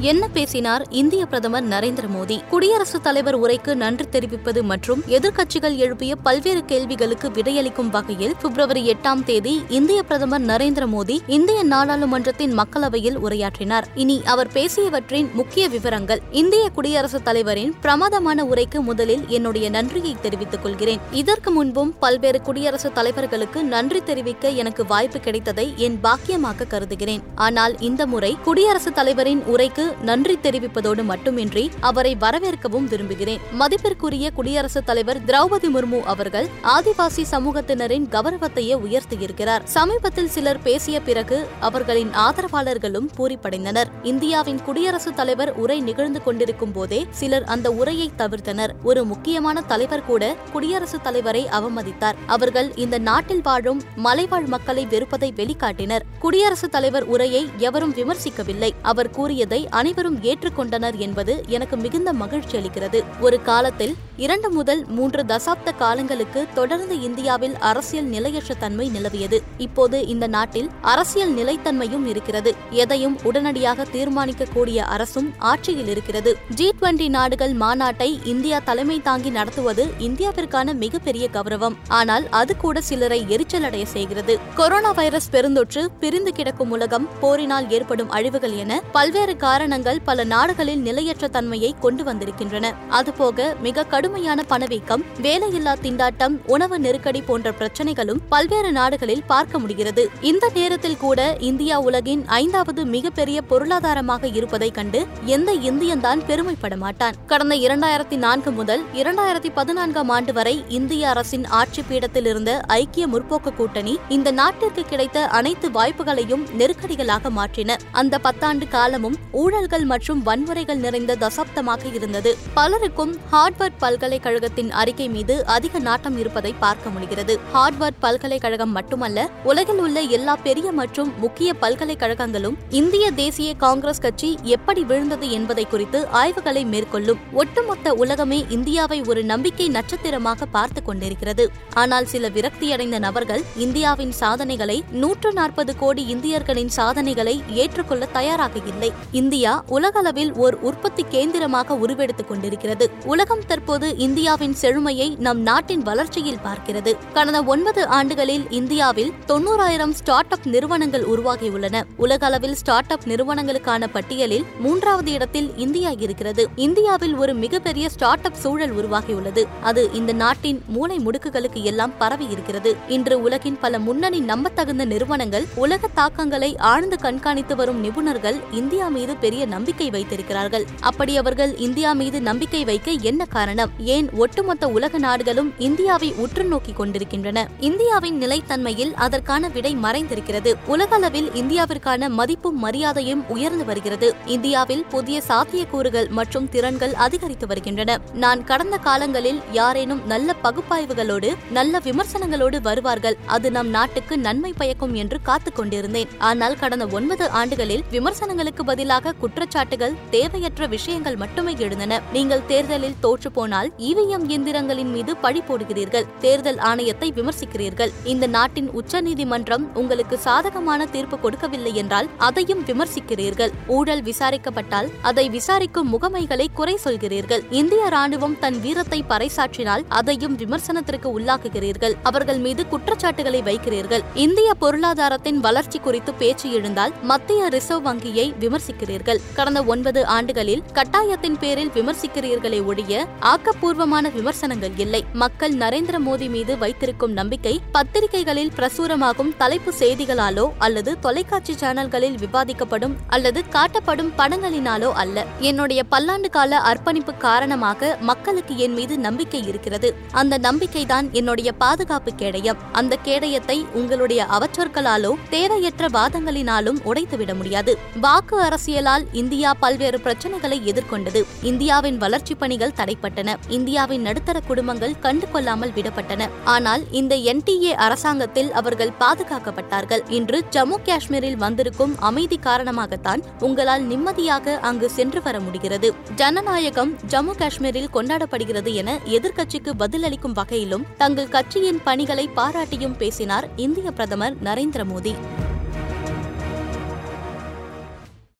என்ன பேசினார் இந்திய பிரதமர் நரேந்திர மோடி? குடியரசுத் தலைவர் உரைக்கு நன்றி தெரிவிப்பது மற்றும் எதிர்க்கட்சிகள் எழுப்பிய பல்வேறு கேள்விகளுக்கு விடையளிக்கும் வகையில் பிப்ரவரி எட்டாம் தேதி இந்திய பிரதமர் நரேந்திர மோடி இந்திய நாடாளுமன்றத்தின் மக்களவையில் உரையாற்றினார். இனி அவர் பேசியவற்றின் முக்கிய விவரங்கள். இந்திய குடியரசுத் தலைவரின் பிரமாதமான உரைக்கு முதலில் என்னுடைய நன்றியை தெரிவித்துக் கொள்கிறேன். இதற்கு முன்பும் பல்வேறு குடியரசுத் தலைவர்களுக்கு நன்றி தெரிவிக்க எனக்கு வாய்ப்பு கிடைத்ததை என் பாக்கியமாக கருதுகிறேன். ஆனால் இந்த முறை குடியரசுத் தலைவரின் உரைக்கு நன்றி தெரிவிப்பதோடு மட்டுமின்றி அவரை வரவேற்கவும் விரும்புகிறேன். மதிப்பிற்குரிய குடியரசுத் தலைவர் திரௌபதி முர்மு அவர்கள் ஆதிவாசி சமூகத்தினரின் கௌரவத்தையே உயர்த்தியிருக்கிறார். சமீபத்தில் சிலர் பேசிய பிறகு அவர்களின் ஆதரவாளர்களும் பூரிப்படைந்தனர். இந்தியாவின் குடியரசுத் தலைவர் உரை நிகழ்ந்து கொண்டிருக்கும் போதே சிலர் அந்த உரையை தவிர்த்தனர். ஒரு முக்கியமான தலைவர் கூட குடியரசுத் தலைவரை அவமதித்தார். அவர்கள் இந்த நாட்டில் வாழும் மலைவாழ் மக்களை வெறுப்பதை வெளிக்காட்டினர். குடியரசுத் தலைவர் உரையை எவரும் விமர்சிக்கவில்லை. அவர் கூறியதை அனைவரும் ஏற்றுக்கொண்டனர் என்பது எனக்கு மிகுந்த மகிழ்ச்சி அளிக்கிறது. ஒரு காலத்தில் இரண்டு முதல் மூன்று தசாப்த காலங்களுக்கு தொடர்ந்து இந்தியாவில் அரசியல் நிலையற்ற தன்மை நிலவியது. இப்போது இந்த நாட்டில் அரசியல் நிலைத்தன்மையும் இருக்கிறது. எதையும் உடனடியாக தீர்மானிக்கக்கூடிய அரசும் ஆட்சியில் இருக்கிறது. ஜி டுவெண்டி நாடுகள் மாநாட்டை இந்தியா தலைமை தாங்கி நடத்துவது இந்தியாவிற்கான மிகப்பெரிய கௌரவம். ஆனால் அது கூட சிலரை எரிச்சலடைய செய்கிறது. கொரோனா வைரஸ் பெருந்தொற்று பிரிந்து கிடக்கும் உலகம் போரினால் ஏற்படும் அழிவுகள் என பல்வேறு காரணங்கள் பல நாடுகளில் நிலையற்ற தன்மையை கொண்டு வந்திருக்கின்றன. அதுபோக மிக கடுமையான பணவீக்கம் வேலையில்லா திண்டாட்டம் உணவு நெருக்கடி போன்ற பிரச்சனைகளும் பல்வேறு நாடுகளில் பார்க்க முடிகிறது. இந்த நேரத்தில் கூட இந்தியா உலகின் ஐந்தாவது மிகப்பெரிய பொருளாதாரமாக இருப்பதை கண்டு எந்த இந்தியன்தான் பெருமைப்பட மாட்டான். கடந்த இரண்டாயிரத்தி நான்கு முதல் இரண்டாயிரத்தி பதினான்காம் ஆண்டு வரை இந்திய அரசின் ஆட்சி பீடத்தில் இருந்த ஐக்கிய முற்போக்கு கூட்டணி இந்த நாட்டிற்கு கிடைத்த அனைத்து வாய்ப்புகளையும் நெருக்கடிகளாக மாற்றின. அந்த பத்தாண்டு காலமும் ஊழல்கள் மற்றும் வன்முறைகள் நிறைந்த தசாப்தமாக இருந்தது. பலருக்கும் ஹார்ட்வர்ட் பல்கலைக்கழகத்தின் அறிக்கை மீது அதிக நாட்டம் இருப்பதை பார்க்க முடிகிறது. ஹார்ட்வர்ட் பல்கலைக்கழகம் மட்டுமல்ல உலகில் உள்ள எல்லா பெரிய மற்றும் முக்கிய பல்கலைக்கழகங்களும் இந்திய தேசிய காங்கிரஸ் கட்சி எப்படி விழுந்தது என்பதை குறித்து ஆய்வுகளை மேற்கொள்ளும் ஒட்டுமொத்த உலகமே இந்தியாவை ஒரு நம்பிக்கை நட்சத்திரமாக பார்த்து கொண்டிருக்கிறது. ஆனால் சில விரக்தியடைந்த நபர்கள் இந்தியாவின் சாதனைகளை நூற்று நாற்பது கோடி இந்தியர்களின் சாதனைகளை ஏற்றுக்கொள்ள தயாராக இல்லை. இந்தியா உலகளவில் ஓர் உற்பத்தி கேந்திரமாக உருவெடுத்துக் கொண்டிருக்கிறது. உலகம் தற்போது இந்தியாவின் செழுமையை நம் நாட்டின் வளர்ச்சியில் பார்க்கிறது. கடந்த ஒன்பது ஆண்டுகளில் இந்தியாவில் தொன்னூறாயிரம் ஸ்டார்ட் அப் நிறுவனங்கள் உருவாகியுள்ளன. உலகளவில் ஸ்டார்ட் அப் நிறுவனங்களுக்கான பட்டியலில் மூன்றாவது இடத்தில் இந்தியா இருக்கிறது. இந்தியாவில் ஒரு மிகப்பெரிய ஸ்டார்ட் அப் சூழல் உருவாகியுள்ளது. அது இந்த நாட்டின் மூளை முடுக்குகளுக்கு எல்லாம் பரவி இருக்கிறது. இன்று உலகின் பல முன்னணி நம்பத்தகுந்த நிறுவனங்கள் உலக தாக்கங்களை ஆழ்ந்து கண்காணித்து வரும் நிபுணர்கள் இந்தியா மீது பெரிய பெரிய நம்பிக்கை வைத்திருக்கிறார்கள். அப்படி அவர்கள் இந்தியா மீது நம்பிக்கை வைக்க என்ன காரணம்? ஏன் ஒட்டுமொத்த உலக நாடுகளும் இந்தியாவை உற்று நோக்கி கொண்டிருக்கின்றன? இந்தியாவின் நிலைத்தன்மையில் அதற்கான விடை மறைந்திருக்கிறது. உலகளவில் இந்தியாவிற்கான மதிப்பும் மரியாதையும் உயர்ந்து வருகிறது. இந்தியாவில் புதிய சாத்தியக்கூறுகள் மற்றும் திறன்கள் அதிகரித்து வருகின்றன. நான் கடந்த காலங்களில் யாரேனும் நல்ல பகுப்பாய்வுகளோடு நல்ல விமர்சனங்களோடு வருவார்கள். அது நம் நாட்டுக்கு நன்மை பயக்கும் என்று காத்துக் கொண்டிருந்தேன். ஆனால் கடந்த ஒன்பது ஆண்டுகளில் விமர்சனங்களுக்கு பதிலாக குற்றச்சாட்டுகள் தேவையற்ற விஷயங்கள் மட்டுமே எழுந்தன. நீங்கள் தேர்தலில் தோற்று போனால் இவிஎம் எந்திரங்களின் மீது பழி போடுகிறீர்கள். தேர்தல் ஆணையத்தை விமர்சிக்கிறீர்கள். இந்த நாட்டின் உச்சநீதிமன்றம் உங்களுக்கு சாதகமான தீர்ப்பு கொடுக்கவில்லை என்றால் அதையும் விமர்சிக்கிறீர்கள். ஊழல் விசாரிக்கப்பட்டால் அதை விசாரிக்கும் முகமைகளை குறை சொல்கிறீர்கள். இந்திய ராணுவம் தன் வீரத்தை பறைசாற்றினால் அதையும் விமர்சனத்திற்கு உள்ளாக்குகிறீர்கள். அவர்கள் மீது குற்றச்சாட்டுகளை வைக்கிறீர்கள். இந்திய பொருளாதாரத்தின் வளர்ச்சி குறித்து பேச்சு எழுந்தால் மத்திய ரிசர்வ் வங்கியை விமர்சிக்கிறீர்கள். கடந்த ஒன்பது ஆண்டுகளில் கட்டாயத்தின் பேரில் விமர்சிக்கிறீர்களே ஒழிய ஆக்கப்பூர்வமான விமர்சனங்கள் இல்லை. மக்கள் நரேந்திர மோடி மீது வைத்திருக்கும் நம்பிக்கை பத்திரிகைகளில் பிரசுரமாகும் தலைப்பு செய்திகளாலோ அல்லது தொலைக்காட்சி சேனல்களில் விவாதிக்கப்படும் அல்லது காட்டப்படும் படங்களினாலோ அல்ல. என்னுடைய பல்லாண்டு கால அர்ப்பணிப்பு காரணமாக மக்களுக்கு என் மீது நம்பிக்கை இருக்கிறது. அந்த நம்பிக்கைதான் என்னுடைய பாதுகாப்பு கேடயம். அந்த கேடயத்தை உங்களுடைய அவச்சொற்களாலோ தேவையற்ற வாதங்களினாலும் உடைத்துவிட முடியாது. வாக்கு அரசியலால் இந்தியா பல்வேறு பிரச்சனைகளை எதிர்கொண்டது. இந்தியாவின் வளர்ச்சி பணிகள் தடைப்பட்டன. இந்தியாவின் நடுத்தர குடும்பங்கள் கண்டு கொள்ளாமல் விடப்பட்டன. ஆனால் இந்த என்டிஏ அரசாங்கத்தில் அவர்கள் பாதுகாக்கப்பட்டார்கள். இன்று ஜம்மு காஷ்மீரில் வந்திருக்கும் அமைதி காரணமாகத்தான் உங்களால் நிம்மதியாக அங்கு சென்று வர முடிகிறது. ஜனநாயகம் ஜம்மு காஷ்மீரில் கொண்டாடப்படுகிறது என எதிர்க்கட்சிக்கு பதிலளிக்கும் வகையிலும் தங்கள் கட்சியின் பணிகளை பாராட்டியும் பேசினார் இந்திய பிரதமர் நரேந்திர மோடி.